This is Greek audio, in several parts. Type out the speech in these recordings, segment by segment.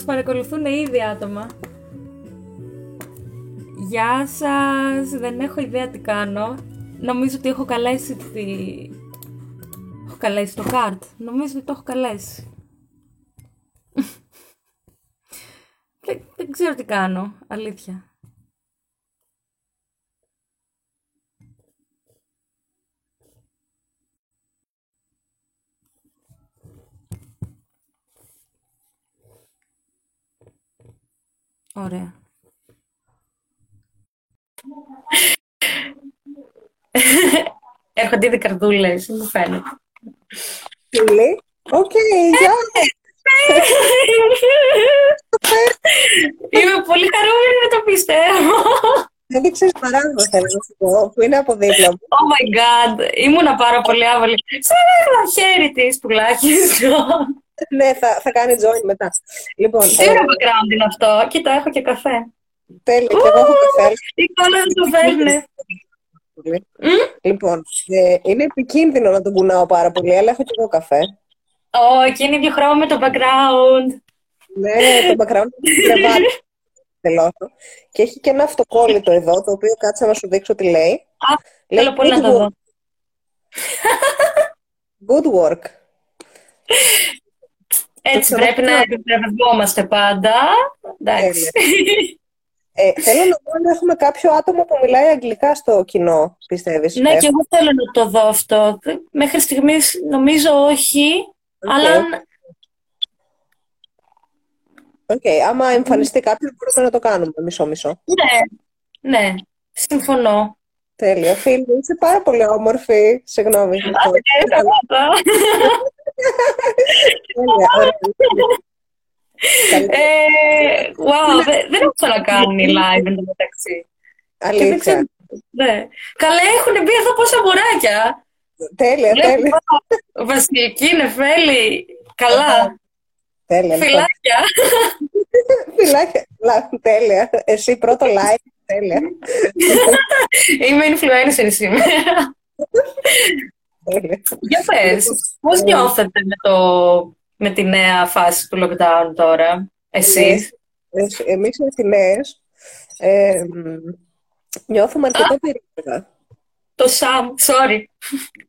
Μας παρακολουθούν ήδη άτομα. Γεια σας, δεν έχω ιδέα τι κάνω. Νομίζω ότι έχω καλέσει τη... Έχω καλέσει το καρτ. Νομίζω ότι το έχω καλέσει. δεν, δεν ξέρω τι κάνω, αλήθεια. Ωραία. Έρχονται ήδη καρδούλες, μου φαίνεται. Φίλοι, οκ, γεια. Είμαι πολύ χαρούμενη να το πιστεύω. Δεν ήξερες παράδειγμα, θέλω να σου πω, που είναι από δίπλα μου. Oh my god, ήμουνα πάρα πολύ άβολη. Σαν ένα χέρι της τουλάχιστον. ναι, θα, θα κάνει join μετά. Λοιπόν, Τι ωραίο background είναι αυτό. Κοίτα, έχω και καφέ. τέλεια, και εγώ έχω καφέ. Η εικόνα δεν το φέρνει. Λοιπόν, ε, είναι επικίνδυνο να τον κουνάω πάρα πολύ, αλλά έχω και εγώ καφέ. Ω, εκείνη δύο χρώμα με το background. Ναι, το background είναι κρεβάτι. Τελώσω. Και έχει και ένα αυτοκόλλητο εδώ, το οποίο κάτσε να σου δείξω τι λέει. Α, Λέει θέλω πολύ να good το δω. Good work. Έτσι Το πρέπει να ξέρω. επιβραβευόμαστε πάντα. Εντάξει. Ε, θέλω να δω αν έχουμε κάποιο άτομο που μιλάει αγγλικά στο κοινό, πιστεύεις; Ναι, Ε, και εγώ θέλω να το δω αυτό. Μέχρι στιγμής νομίζω όχι, οκ. αλλά αν- Οκ, άμα εμφανιστεί κάποιος μπορούμε να το κάνουμε μισό-μισό. ναι, ναι, συμφωνώ. Τέλεια. Φίλοι, είσαι πάρα πολύ όμορφη. Συγγνώμη. Ε, σταμάτα. Τέλεια, ωραία. Ε, wow, δε- δεν έχω ξανακάνει live εν τω μεταξύ. Και δεν ξέρω. Αλήθεια. Ναι. Καλά, έχουν μπει εδώ πόσα μωράκια. Τέλεια, Βλέπω τέλεια. εδώ, Βασιλική, Νεφέλη. Καλά. Τέλεια. λοιπόν. Φιλάκια. Φιλάκια. Λα- Τέλεια. Εσύ πρώτο like. Τέλεια. Είμαι influencer σήμερα. Τέλεια. Για πες, πώς νιώθετε με, το, με τη νέα φάση του lockdown τώρα, εσείς; Εμείς- Εμείς οι Αθηναίες ε, μ, νιώθουμε αρκετά περίεργα. Το Sam, sorry.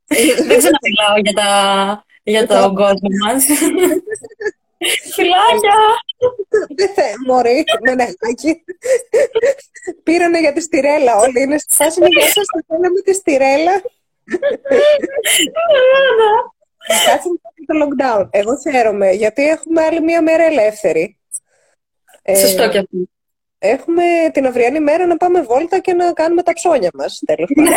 Δεν ξαναμιλάω για, τα, για τον κόσμο μας. Φιλάκια! Δεν θε, μωρή, με νεχάκι. Πήρανε για τη στηρέλα όλοι. Είναι στη φάση «Ναι, γεια σας, θα θέλαμε τη στηρέλα. Κάτσε μετά το lockdown. Εγώ χαίρομαι, γιατί έχουμε άλλη μία μέρα ελεύθερη. Ε, Σωστό και αυτό. Έχουμε την αυριανή μέρα να πάμε βόλτα και να κάνουμε τα ψώνια μας, τέλος πάντων.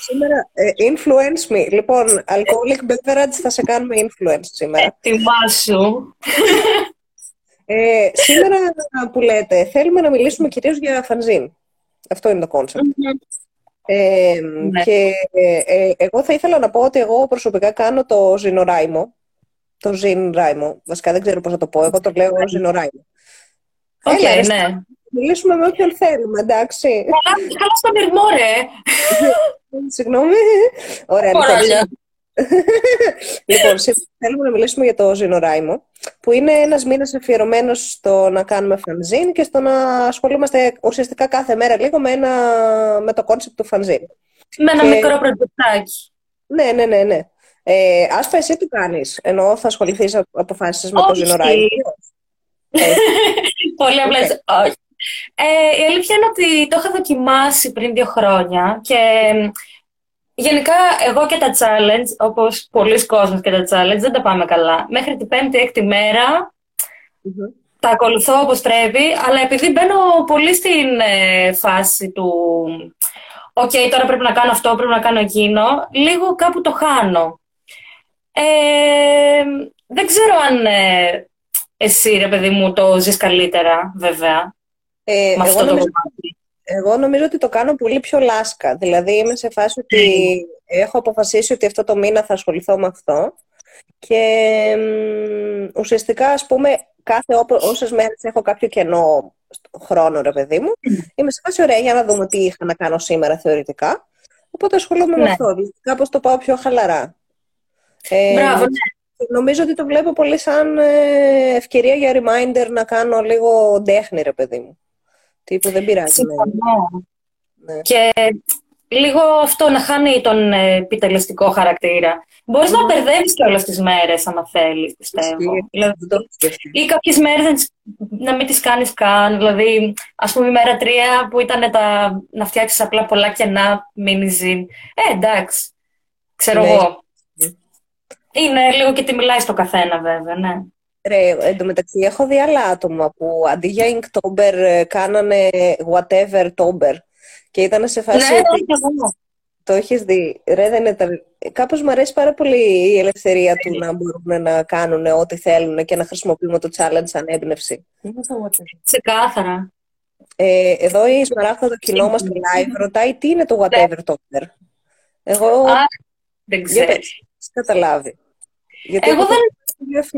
Σήμερα, ε, influence me. Λοιπόν, alcoholic beverage θα σε κάνουμε influence σήμερα. Ετοιμάσου. Ε, σήμερα που λέτε, θέλουμε να μιλήσουμε κυρίως για φανζίν. Αυτό είναι το κόνσεπτ. Ε, Ναι. Και ε, ε, εγώ θα ήθελα να πω ότι εγώ προσωπικά κάνω το ζινοράιμο. Το ζινράιμο. Βασικά δεν ξέρω πώς να το πω. Εγώ το λέω ζινοράιμο. Οκ, Έλα, ρε, ναι. Μιλήσουμε με όποιον θέλουμε, εντάξει. Καλά, καλά στο μυρμό, ρε. Συγγνώμη. Ωραία, λοιπόν. Κορόλια. λοιπόν, σήμερα θέλουμε να μιλήσουμε για το ZiNoWriMo, που είναι ένας μήνας αφιερωμένος στο να κάνουμε φανζίν και στο να ασχολούμαστε ουσιαστικά κάθε μέρα λίγο με, ένα, με το concept του φανζίν. Με ένα Και- μικρό προτζεκτάκι. Ναι, ναι, ναι, ναι. Ε, Άσπα, εσύ τι κάνεις, ενώ θα ασχοληθείς, αποφάσισες με το Όχι. ZiNoWriMo. Ε, Πολύ απλά. έτσι. Όχι. Ε, η αλήθεια είναι ότι το είχα δοκιμάσει πριν δύο χρόνια και μ, γενικά εγώ και τα challenge, όπως πολλοί κόσμος και τα challenge, δεν τα πάμε καλά. Μέχρι την πέμπτη, έκτη μέρα μμμ. τα ακολουθώ όπως πρέπει, αλλά επειδή μπαίνω πολύ στην ε, φάση του «ΟΚ, τώρα πρέπει να κάνω αυτό, πρέπει να κάνω εκείνο», λίγο κάπου το χάνω. Ε, δεν ξέρω αν ε, εσύ, ρε παιδί μου, το ζεις καλύτερα, βέβαια, Ε, με εγώ, αυτό το νομίζω, κομμάτι. Εγώ νομίζω ότι το κάνω πολύ πιο λάσκα. Δηλαδή είμαι σε φάση ότι έχω αποφασίσει ότι αυτό το μήνα θα ασχοληθώ με αυτό και μ, ουσιαστικά ας πούμε κάθε όπο- όσες μέρες έχω κάποιο κενό στο χρόνο ρε παιδί μου είμαι σε φάση ωραία για να δούμε τι είχα να κάνω σήμερα θεωρητικά οπότε ασχολούμαι με Ναι. αυτό δηλαδή, κάπως το πάω πιο χαλαρά ε, Μπράβο, ναι. νομίζω ότι το βλέπω πολύ σαν ε, ευκαιρία για reminder να κάνω λίγο τέχνη, ρε παιδί μου. Τύπου δεν πειράζει. Ναι. Και λίγο αυτό να χάνει τον ε, επιτελεστικό χαρακτήρα. Μπορείς να μπερδεύεις και όλες τις μέρες, άμα θέλεις, πιστεύω. Δηλαδή, ή κάποιες μέρες να μην τις κάνεις καν. Δηλαδή, ας πούμε, η μέρα τρία που ήταν τα, να φτιάξεις απλά πολλά κενά μίνιζιν. Ε, εντάξει. Ξέρω ναι. εγώ. Είναι λίγο και τι μιλάει στο καθένα, βέβαια, ναι. Ρε, εντωμεταξύ έχω δει άλλα άτομα που αντί για Inktober ε, κάνανε whatever Tober. Και ήταν σε φάση. Ναι, ναι, το έχεις δει. Ρε, δεν ήταν... Κάπως μου αρέσει πάρα πολύ η ελευθερία του να μπορούν να κάνουν ό,τι θέλουν και να χρησιμοποιούμε το challenge σαν έμπνευση. Ξεκάθαρα. Ε, εδώ η Σμαράχτα το κοινό μας στο live ρωτάει τι είναι το whatever Tober. Εγώ... Α, δεν ξέρω. καταλάβει. Γιατί Εγώ δεν,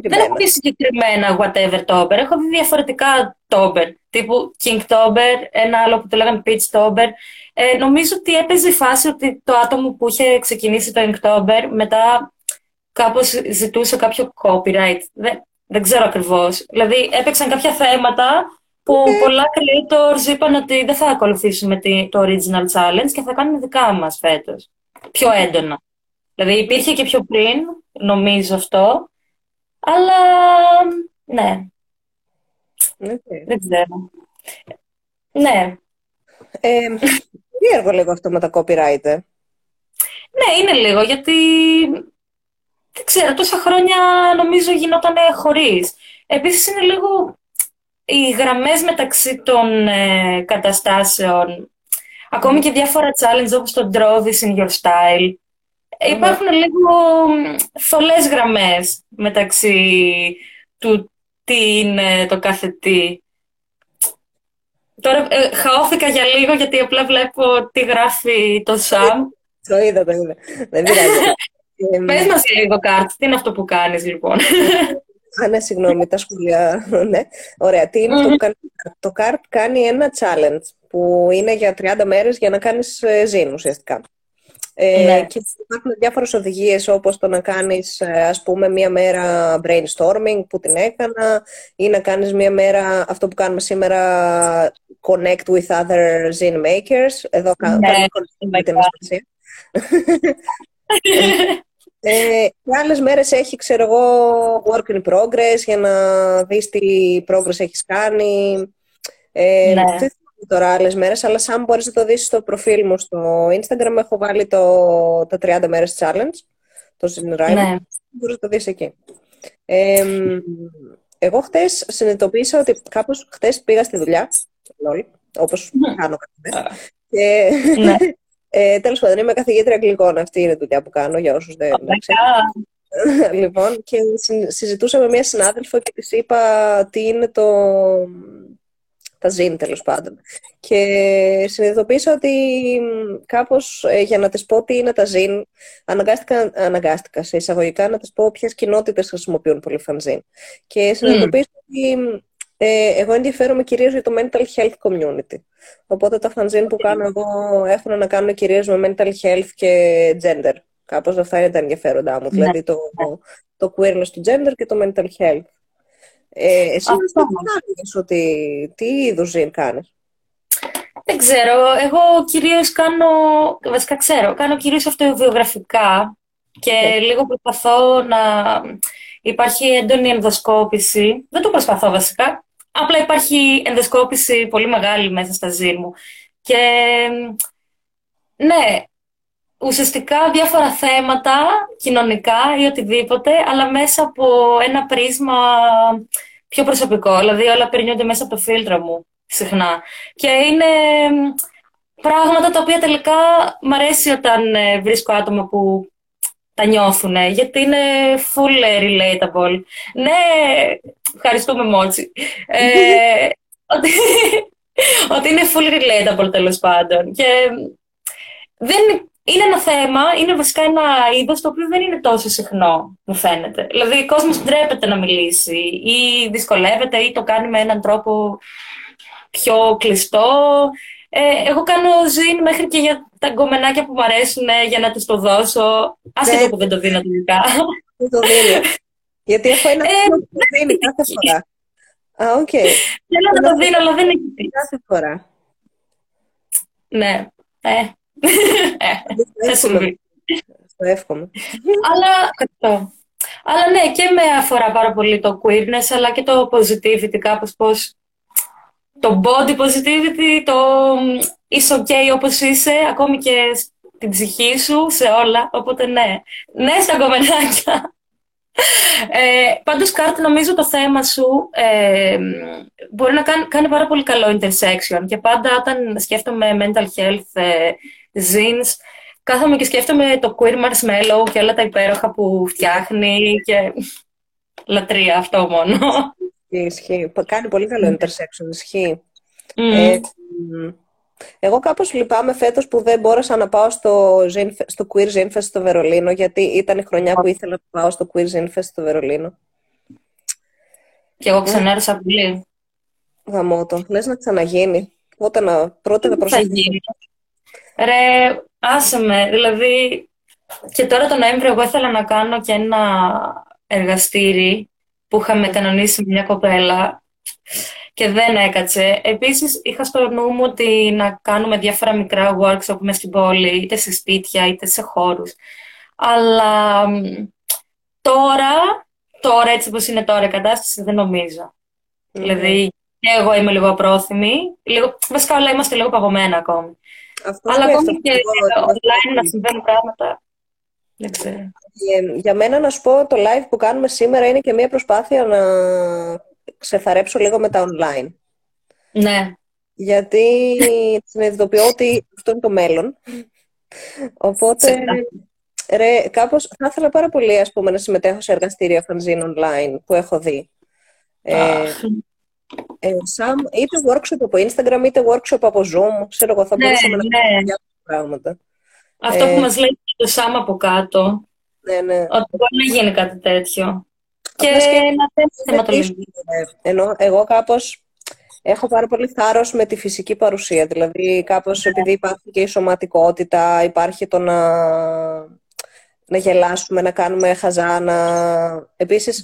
δεν έχω δει συγκεκριμένα whatever Tober. Έχω δει διαφορετικά Tober. Τύπου King Tober, ένα άλλο που το λέγανε Pitch Tober. Ε, νομίζω ότι έπαιζε η φάση ότι το άτομο που είχε ξεκινήσει το Inktober μετά κάπως ζητούσε κάποιο copyright. Δεν, δεν ξέρω ακριβώς. Δηλαδή έπαιξαν κάποια θέματα που okay. πολλά creators είπαν ότι δεν θα ακολουθήσουμε το original challenge και θα κάνουμε δικά μας φέτος. Πιο έντονα. Δηλαδή υπήρχε και πιο πριν, νομίζω αυτό, αλλά ναι. Okay. Δεν ξέρω. Ναι. Ε, έργο λίγο αυτό με τα copyright. Ε. Ναι, είναι λίγο, γιατί δεν ξέρω, τόσα χρόνια νομίζω γινόταν χωρίς. Επίσης είναι λίγο οι γραμμές μεταξύ των ε, καταστάσεων, ακόμη και διάφορα challenge όπως το Draw This in Your Style, Υπάρχουν λίγο θολές γραμμές μεταξύ του τι είναι το κάθε τι. Τώρα ε, χαώθηκα για λίγο γιατί απλά βλέπω τι γράφει το Σαμ. Το είδα, το είδα. Δεν πειράζει. Πες μας λίγο, Κάρτ, τι είναι αυτό που κάνεις λοιπόν. Α, ναι, συγγνώμη, τα σχόλια. ναι. Ωραία, τι είναι αυτό που κάνει. Το Κάρτ κάνει ένα challenge που είναι για 30 μέρες για να κάνεις zine ουσιαστικά. Ε, ναι. Και υπάρχουν διάφορες οδηγίες όπως το να κάνεις ε, ας πούμε μία μέρα brainstorming που την έκανα ή να κάνεις μία μέρα αυτό που κάνουμε σήμερα connect with other zine makers. Εδώ ναι, κάνουμε την ε, και άλλες μέρες έχει, ξέρω εγώ, work in progress για να δεις τι progress έχεις κάνει. Ε, ναι τώρα άλλες μέρες, αλλά σαν μπορείς να το δεις στο προφίλ μου στο Instagram, έχω βάλει το, τα 30 μέρες challenge, το Zen ναι. Μπορείς να το δεις εκεί. Ε, εγώ χτες συνειδητοποίησα ότι κάπως χτες πήγα στη δουλειά, όπως ναι. κάνω κάθε μέρα. Και ναι. ε, τέλος πάντων, είμαι καθηγήτρια αγγλικών. Αυτή είναι η δουλειά που κάνω για όσους δεν ξέρουν. λοιπόν, και συζητούσα με μία συνάδελφο και της είπα τι είναι το, τα ζήν τέλος πάντων. Και συνειδητοποίησα ότι κάπως ε, για να τη πω τι είναι τα ζήν, αναγκάστηκα, αναγκάστηκα σε εισαγωγικά να τη πω ποιες κοινότητες χρησιμοποιούν πολύ φανζίν. Και συνειδητοποίησα ότι ε, εγώ ενδιαφέρομαι κυρίως για το mental health community. Οπότε τα φανζίν που κάνω εγώ έχουν να κάνουν κυρίως με mental health και gender. Κάπως αυτά είναι τα ενδιαφέροντά μου. Ναι. Δηλαδή το, το queerness του gender και το mental health. Ε, εσύ Αυτό. ότι τι είδους ζήν κάνεις; Δεν ξέρω. Εγώ κυρίως κάνω, βασικά ξέρω, κάνω κυρίως αυτοβιογραφικά και ναι. λίγο προσπαθώ να υπάρχει έντονη ενδοσκόπηση. Δεν το προσπαθώ βασικά. Απλά υπάρχει ενδοσκόπηση πολύ μεγάλη μέσα στα ζήν μου. Και ναι, ουσιαστικά διάφορα θέματα κοινωνικά ή οτιδήποτε, αλλά μέσα από ένα πρίσμα πιο προσωπικό. Δηλαδή όλα περνιούνται μέσα από το φίλτρο μου συχνά. Και είναι πράγματα τα οποία τελικά μ' αρέσει όταν ε, βρίσκω άτομα που τα νιώθουν, γιατί είναι full relatable. Ναι, ευχαριστούμε Μότσι. Ε, ότι, ότι είναι full relatable τέλος πάντων. Και δεν είναι ένα θέμα, είναι βασικά ένα είδος το οποίο δεν είναι τόσο συχνό, μου φαίνεται. Δηλαδή, ο κόσμος ντρέπεται να μιλήσει ή δυσκολεύεται ή το κάνει με έναν τρόπο πιο κλειστό. Ε, εγώ κάνω ζήν μέχρι και για τα γκομενάκια που μου αρέσουν για να τους το δώσω. Άσχετο ναι. που δεν το δίνω τελικά. Δεν το δίνω. Γιατί έχω ένα ε, που δίνει κάθε φορά. Α, οκ. Θέλω να το δίνω, αλλά δεν έχει Κάθε φορά. Ναι. Ε. ε. Θα συμβεί. Το εύχομαι. Αλλά, αλλά ναι, και με αφορά πάρα πολύ το queerness, αλλά και το positivity, κάπως πώς το body positivity, το είσαι ok όπως είσαι, ακόμη και την ψυχή σου, σε όλα. Οπότε ναι, ναι στα κομμενάκια. Ε, πάντως, Κάρτ, νομίζω το θέμα σου ε, μπορεί να κάνει, κάνει πάρα πολύ καλό intersection και πάντα όταν σκέφτομαι mental health ε, zines, κάθομαι και σκέφτομαι το queer marshmallow και όλα τα υπέροχα που φτιάχνει και λατρεία αυτό μόνο. Ισχύει. Κάνει πολύ καλό intersection, ισχύει. Ε, εγώ κάπως λυπάμαι φέτος που δεν μπόρεσα να πάω στο, στο Queer Zinfest στο Βερολίνο, γιατί ήταν η χρονιά που ήθελα να πάω στο Queer Zinfest στο Βερολίνο. Και εγώ ξανάρεσα πολύ. Γαμώτο. Λες να ξαναγίνει. Πότε να, πρώτα να προσέχεις. Ρε, άσε με. Δηλαδή, και τώρα τον Νοέμβριο εγώ ήθελα να κάνω και ένα εργαστήρι που είχαμε κανονίσει μια κοπέλα και δεν έκατσε. Επίσης, είχα στο νου μου ότι να κάνουμε διάφορα μικρά workshop μες στην πόλη, είτε σε σπίτια, είτε σε χώρους. Αλλά τώρα, τώρα έτσι όπως είναι τώρα η κατάσταση, δεν νομίζω. Δηλαδή, και εγώ είμαι λίγο απρόθυμη. Λίγο, βασικά όλα είμαστε λίγο παγωμένα ακόμη. Αυτό Αλλά ακόμη και online να συμβαίνουν πράγματα. Δεν ξέρω. Για μένα να σου πω, το live που κάνουμε σήμερα είναι και μια προσπάθεια να ξεθαρέψω λίγο με τα online. Ναι. Γιατί συνειδητοποιώ ότι αυτό είναι το μέλλον. Οπότε, ρε, κάπως θα ήθελα πάρα πολύ ας πούμε, να συμμετέχω σε εργαστήρια fanzine online που έχω δει. Ε, ε, σαν, είτε workshop από Instagram, είτε workshop από Zoom. Ξέρω εγώ, θα ναι, μπορούσαμε ναι. να κάνουμε πράγματα. Αυτό ε, που μας λέει το Σάμ από κάτω. Ναι, ναι. Ότι μπορεί να γίνει κάτι τέτοιο. Και να Ενώ εγώ κάπως έχω πάρα πολύ θάρρος με τη φυσική παρουσία. Δηλαδή, κάπως ναι. επειδή υπάρχει και η σωματικότητα, υπάρχει το να, να γελάσουμε, να κάνουμε χαζά, να... Επίσης,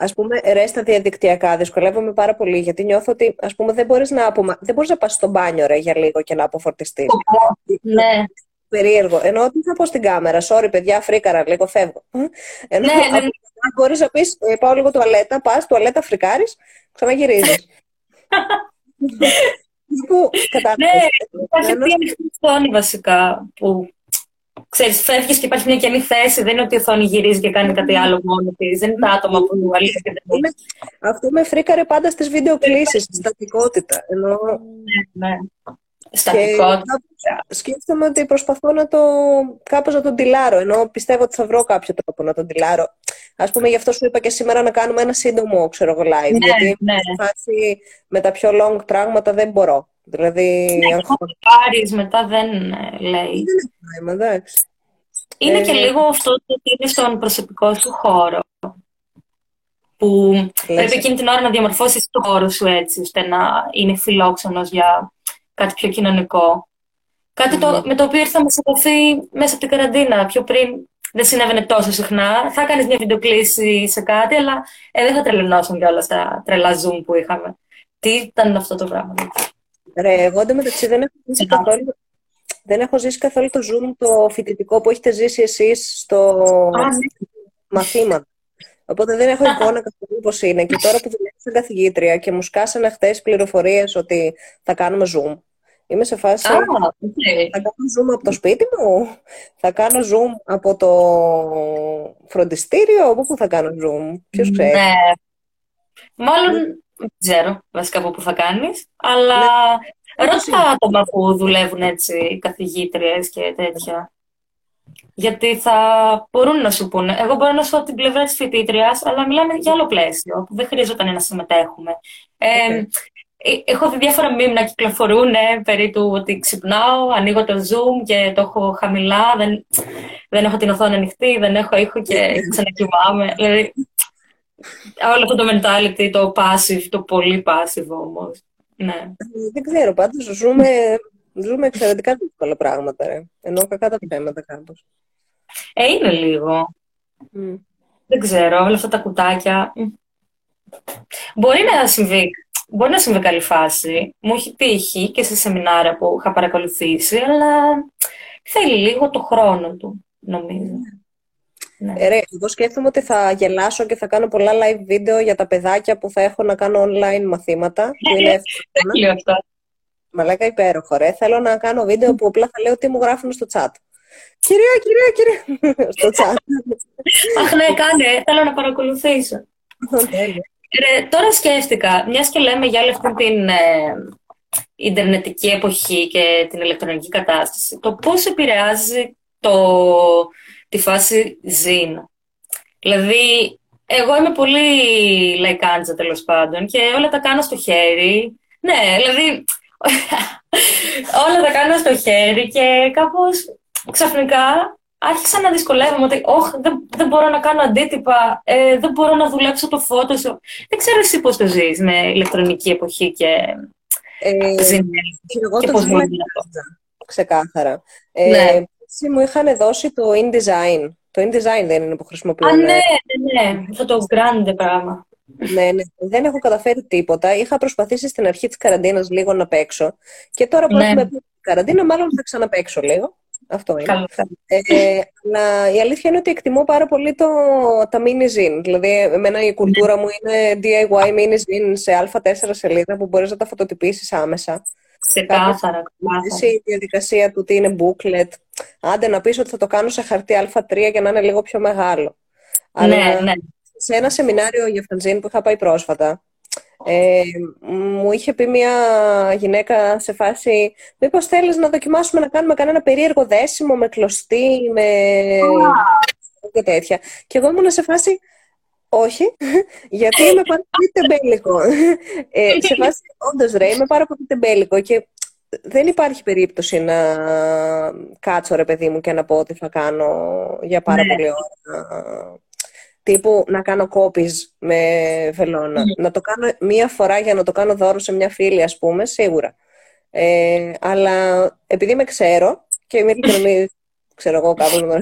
ας πούμε, ρε στα διαδικτυακά δυσκολεύομαι πάρα πολύ, γιατί νιώθω ότι, ας πούμε, δεν μπορείς να, απομα... δεν μπορείς να πας στο μπάνιο, ρε, για λίγο και να αποφορτιστείς. Ναι περίεργο. Ενώ τι θα πω στην κάμερα, sorry παιδιά, φρίκαρα, λίγο φεύγω. Ενώ ναι, ναι. ναι. μπορείς να πεις, ε, πάω λίγο τουαλέτα, πας, τουαλέτα, φρικάρεις, ξαναγυρίζεις. που Ναι, υπάρχει μια ανοιχτή οθόνη βασικά που ξέρεις, φεύγεις και υπάρχει μια καινή θέση. Δεν είναι ότι η οθόνη γυρίζει και κάνει κάτι άλλο μόνο της. Δεν είναι τα άτομα που αλήθεια και δεν Αυτό με φρίκαρε πάντα στις βίντεο κλήσει, στη στατικότητα. Ενώ... Ναι, ναι. Στατικότητα. Σκέφτομαι ότι προσπαθώ να το κάπως να τον τυλάρω, ενώ πιστεύω ότι θα βρω κάποιο τρόπο να τον τυλάρω. Ας πούμε, γι' αυτό σου είπα και σήμερα να κάνουμε ένα σύντομο, ξέρω εγώ, live. Ναι, γιατί ναι. Φάση, με τα πιο long πράγματα δεν μπορώ. Δηλαδή, ναι, αν πάρεις, μετά δεν ε, λέει. Δεν εντάξει. Είναι ε, και λίγο αυτό ότι είναι στον προσωπικό σου χώρο. Που πρέπει εκείνη την ώρα να διαμορφώσεις το χώρο σου έτσι, ώστε να είναι φιλόξενος για κάτι πιο κοινωνικό. Κάτι το, με το οποίο ήρθαμε σε επαφή μέσα από την καραντίνα. Πιο πριν δεν συνέβαινε τόσο συχνά. Θα κάνεις μια βιντεοκλήση σε κάτι, αλλά ε, δεν θα τρελαινώσουν κιόλας τα τρελά Zoom που είχαμε. Τι ήταν αυτό το πράγμα; Ρε, εγώ εντωμεταξύ δεν έχω ζήσει καθόλου. Δεν έχω ζήσει καθόλου το Zoom το φοιτητικό που έχετε ζήσει εσείς στο ναι. μαθήμα. Οπότε δεν έχω εικόνα καθόλου πώς είναι. Και τώρα που δουλεύω σαν καθηγήτρια και μου σκάσανε χτε πληροφορίες ότι θα κάνουμε Zoom. Είμαι σε φάση. Ah, okay. Θα κάνω Zoom από το σπίτι μου. Θα κάνω Zoom από το φροντιστήριο. Από πού θα κάνω Zoom. Ποιος ξέρει. Ναι. Μάλλον δεν ξέρω βασικά από πού θα κάνεις. Αλλά ναι. ρώτα άτομα που δουλεύουν έτσι, καθηγήτριες και τέτοια. Γιατί θα μπορούν να σου πούνε. Εγώ μπορώ να σου πω την πλευρά της φοιτήτριας, αλλά μιλάμε για άλλο πλαίσιο, που δεν χρειαζόταν να συμμετέχουμε. Ε, έχω δει διάφορα μήνυμα να κυκλοφορούν περί του ότι ξυπνάω, ανοίγω το Zoom και το έχω χαμηλά, δεν, δεν έχω την οθόνη ανοιχτή, δεν έχω ήχο και ξανακοιμάμαι. δηλαδή, όλο αυτό το mentality, το passive, το πολύ passive όμως. Ναι. Δεν ξέρω, πάντως ζούμε, ζούμε εξαιρετικά δύσκολα πράγματα, ρε. ενώ κακά τα θέματα κάπως. Ε, είναι λίγο. Δεν ξέρω, όλα αυτά τα κουτάκια. Μπορεί να συμβεί, μπορεί να συμβεί καλή φάση. Μου έχει τύχει και σε σεμινάρια που είχα παρακολουθήσει, αλλά θέλει λίγο το χρόνο του, νομίζω. Ναι. Ε, ρε, εγώ σκέφτομαι ότι θα γελάσω και θα κάνω πολλά live βίντεο για τα παιδάκια που θα έχω να κάνω online μαθήματα. Που είναι εύκολο. αυτό. Μαλάκα υπέροχο, ρε. Θέλω να κάνω βίντεο που απλά θα λέω τι μου γράφουν στο chat. Κυρία, κυρία, κυρία. στο chat. Αχ, ναι, κάνε. Θέλω να παρακολουθήσω. Ρε, τώρα σκέφτηκα, μιας και λέμε για όλη αυτή την ε, Ιντερνετική εποχή και την ηλεκτρονική κατάσταση, το πώς επηρεάζει το, τη φάση zin. Δηλαδή, εγώ είμαι πολύ λαϊκάντζα τέλος πάντων και όλα τα κάνω στο χέρι. Ναι, δηλαδή, όλα τα κάνω στο χέρι και κάπως ξαφνικά άρχισα να δυσκολεύομαι ότι όχι, δεν, δεν μπορώ να κάνω αντίτυπα, ε, δεν μπορώ να δουλέψω το Photoshop. Δεν ξέρω εσύ πώς το ζεις με ηλεκτρονική εποχή και ε, Εγώ το ζω ξεκάθαρα. Ε, ναι. μου είχαν δώσει το InDesign. Το InDesign δεν είναι που χρησιμοποιώ. Α, ναι, ναι, ναι. Αυτό το grande πράγμα. Ναι, ναι. Δεν έχω καταφέρει τίποτα. Είχα προσπαθήσει στην αρχή της καραντίνας λίγο να παίξω. Και τώρα που ναι. έχουμε πει καραντίνα, μάλλον θα ξαναπαίξω λίγο. Αυτό είναι. Ε, αλλά η αλήθεια είναι ότι εκτιμώ πάρα πολύ το, τα mini zine. Δηλαδή, εμένα η κουλτούρα μου είναι DIY mini zine σε α4 σελίδα που μπορείς να τα φωτοτυπήσεις άμεσα. Ξεκάθαρα. Η διαδικασία του τι είναι booklet. Άντε να πεις ότι θα το κάνω σε χαρτί α3 για να είναι λίγο πιο μεγάλο. Ναι, Αλλά ναι. σε ένα σεμινάριο για φαντζίν που είχα πάει πρόσφατα, ε, μου είχε πει μια γυναίκα σε φάση μήπως θέλεις να δοκιμάσουμε να κάνουμε κανένα περίεργο δέσιμο με κλωστή, με... και τέτοια. Και εγώ ήμουν σε φάση όχι, γιατί είμαι πάρα πολύ τεμπέλικο. Ε, σε φάση, όντως ρε, είμαι πάρα πολύ τεμπέλικο και δεν υπάρχει περίπτωση να κάτσω ρε παιδί μου και να πω ότι θα κάνω για πάρα ναι. πολύ ώρα τύπου να κάνω κόπης με βελόνα. Ναι. Να το κάνω μία φορά για να το κάνω δώρο σε μια φίλη, ας πούμε, σίγουρα. Ε, αλλά επειδή με ξέρω και είμαι ειλικρινή, ξέρω εγώ κάπου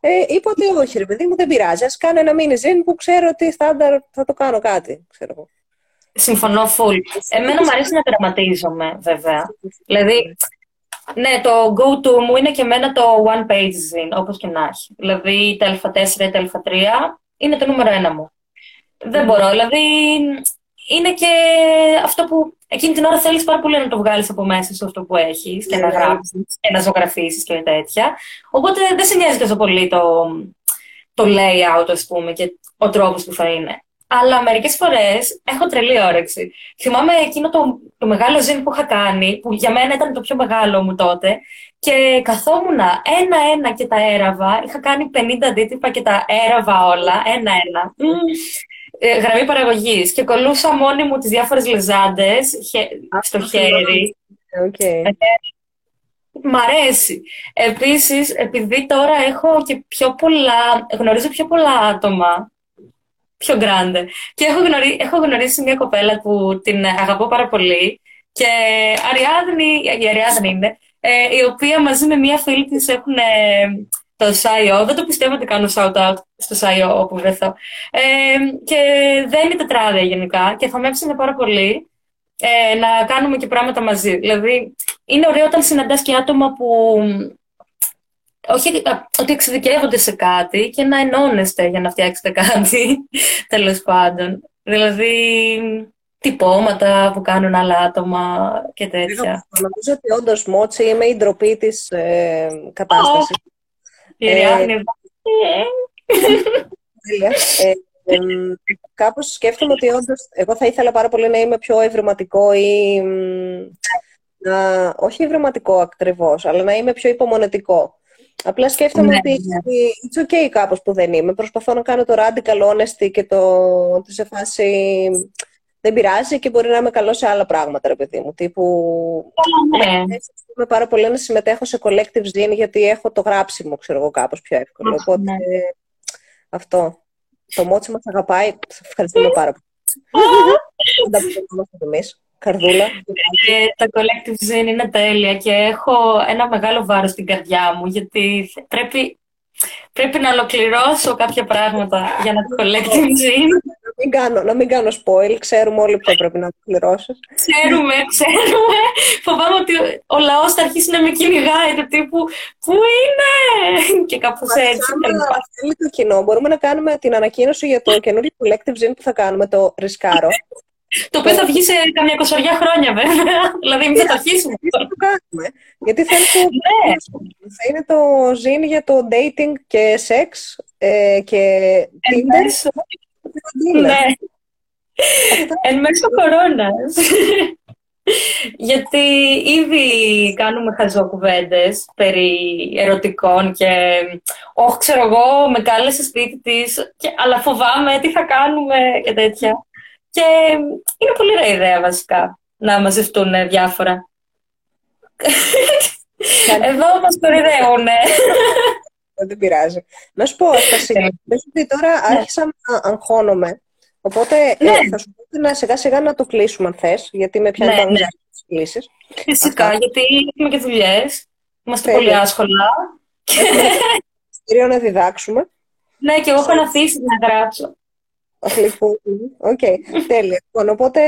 ε, είπα ότι όχι ρε παιδί μου δεν πειράζει, ας κάνω ένα mini ζήν που ξέρω ότι στάνταρ θα το κάνω κάτι, ξέρω εγώ. Συμφωνώ full. Εμένα μου αρέσει να τερματίζομαι, βέβαια. δηλαδή, ναι, το go-to μου είναι και εμένα το one page zine, όπως και να έχει. Δηλαδή, τα α4 ή τα α3 είναι το νούμερο ένα μου. Δεν μπορώ, δηλαδή, είναι και αυτό που εκείνη την ώρα θέλεις πάρα πολύ να το βγάλεις από μέσα σε αυτό που έχεις και να ναι. γράψεις και να ζωγραφίσεις και τέτοια. Οπότε δεν σε νοιάζει τόσο πολύ το, το layout, ας πούμε, και ο τρόπος που θα είναι. Αλλά μερικές φορές έχω τρελή όρεξη. Θυμάμαι εκείνο το, το μεγάλο ζήν που είχα κάνει, που για μένα ήταν το πιο μεγάλο μου τότε, και καθόμουν ένα-ένα και τα έραβα. Είχα κάνει 50 αντίτυπα και τα έραβα όλα, ένα-ένα. Ε, γραμμή παραγωγής. Και κολούσα μόνη μου τις διάφορες λεζάντες στο χέρι. Okay. Ε, μ' αρέσει. Επίσης, επειδή τώρα έχω και πιο πολλά, γνωρίζω πιο πολλά άτομα πιο γκράντε. Και έχω, γνωρί, έχω γνωρίσει μια κοπέλα που την αγαπώ πάρα πολύ και Αριάδνη, η Αριάδνη είναι, ε, η οποία μαζί με μια φίλη της έχουν το ΣΑΙΟ. Δεν το πιστεύω ότι κάνω shout-out στο ΣΑΙΟ όπου βρεθώ. Ε, και δεν είναι τετράδια γενικά και θα με έψανε πάρα πολύ ε, να κάνουμε και πράγματα μαζί. Δηλαδή, είναι ωραίο όταν συναντάς και άτομα που όχι ότι εξειδικεύονται σε κάτι και να ενώνεστε για να φτιάξετε κάτι, τέλος πάντων. Δηλαδή, τυπώματα που κάνουν άλλα άτομα και τέτοια. Νομίζω ότι όντως Μότσι είμαι η ντροπή της ε, κατάστασης. Η ε, ε, κάπως σκέφτομαι ότι όντως εγώ θα ήθελα πάρα πολύ να είμαι πιο ευρηματικό ή να, όχι ευρηματικό ακριβώς, αλλά να είμαι πιο υπομονετικό. Απλά σκέφτομαι ναι, ότι ναι. it's okay κάπως που δεν είμαι. Προσπαθώ να κάνω το radical honesty και το ότι σε φάση δεν πειράζει και μπορεί να είμαι καλός σε άλλα πράγματα, ρε παιδί μου. Τύπου. Ναι. Είμαι πάρα πολύ να συμμετέχω σε collective zine γιατί έχω το γράψιμο, ξέρω εγώ, κάπως πιο εύκολο. Ναι. Οπότε αυτό. Το μότσι μας αγαπάει. Σας ευχαριστούμε πάρα πολύ. Δεν τα εμείς. Καρδούλα. Ε, τα collective zen είναι τέλεια και έχω ένα μεγάλο βάρος στην καρδιά μου γιατί πρέπει πρέπει να ολοκληρώσω κάποια πράγματα για να το collecting gin. Να μην, κάνω, να μην κάνω spoil, ξέρουμε όλοι που πρέπει να ολοκληρώσεις. Ξέρουμε, ξέρουμε. Φοβάμαι ότι ο λαός θα αρχίσει να με κυνηγάει το τύπου «Πού είναι» και κάπως έτσι. Αν θέλει το κοινό, μπορούμε να κάνουμε την ανακοίνωση για το καινούριο collective gin που θα κάνουμε, το Ρισκάρο. Το οποίο θα βγει σε καμιά κοσοριά χρόνια, βέβαια. δηλαδή, εμεί θα το αρχίσουμε. το κάνουμε. Γιατί θα είναι, το... θα είναι το ζήν για το dating και σεξ ε, και Tinder. Ναι. Εν μέσω κορώνας. Γιατί ήδη κάνουμε χαζοκουβέντες περί ερωτικών και όχι ξέρω εγώ, με κάλεσε σπίτι της, και, αλλά φοβάμαι τι θα κάνουμε και τέτοια. Και είναι πολύ ωραία ιδέα βασικά να μαζευτούν διάφορα. Εδώ μας κορυδεύουν. Δεν πειράζει. Να σου πω, Αστασία, ότι τώρα άρχισα να αγχώνομαι. Οπότε ε, ναι. θα σου πω να σιγά σιγά να το κλείσουμε αν θες, γιατί με πιάνει ναι, ναι. τις κλήσεις. Φυσικά, γιατί έχουμε και δουλειές. Είμαστε πολύ άσχολα. Έχουμε να διδάξουμε. Ναι, και εγώ έχω να να γράψω. Λοιπόν, ok, okay, τέλεια. Λοιπόν, οπότε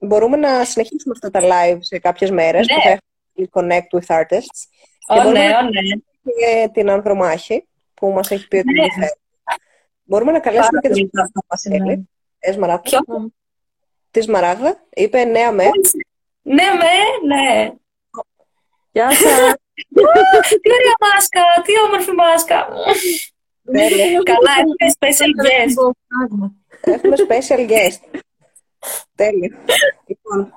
μπορούμε να συνεχίσουμε αυτά τα live σε κάποιες μέρες ναι. που θα έχουμε connect with artists. Oh, και ναι, oh, ναι. Και την Ανδρομάχη που μας έχει πει ότι ναι. ενδιαφέρει. Μπορούμε να καλέσουμε και τη Σμαράγδα μας θέλει. Ε, Ποιο; Τη Σμαράγδα. Είπε νέα με. Ναι με, ναι. Γεια σας. Τι ωραία μάσκα, τι όμορφη μάσκα. Καλά, έχουμε special guest. Έχουμε special guest. Τέλεια. Λοιπόν,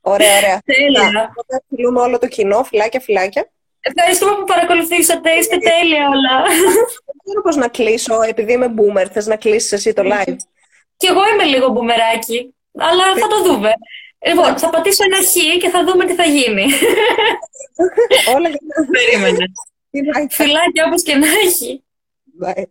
ωραία, ωραία. Τέλεια. Οπότε φιλούμε όλο το κοινό, φυλάκια, φυλάκια. Ευχαριστούμε που παρακολουθήσατε, είστε τέλεια όλα. Δεν ξέρω πώς να κλείσω, επειδή είμαι boomer, θες να κλείσεις εσύ το live; Κι εγώ είμαι λίγο μπουμεράκι, αλλά θα το δούμε. Λοιπόν, θα πατήσω ένα χ και θα δούμε τι θα γίνει. Όλα για να Περίμενε. Φιλάκια όπως και να έχει. Bye.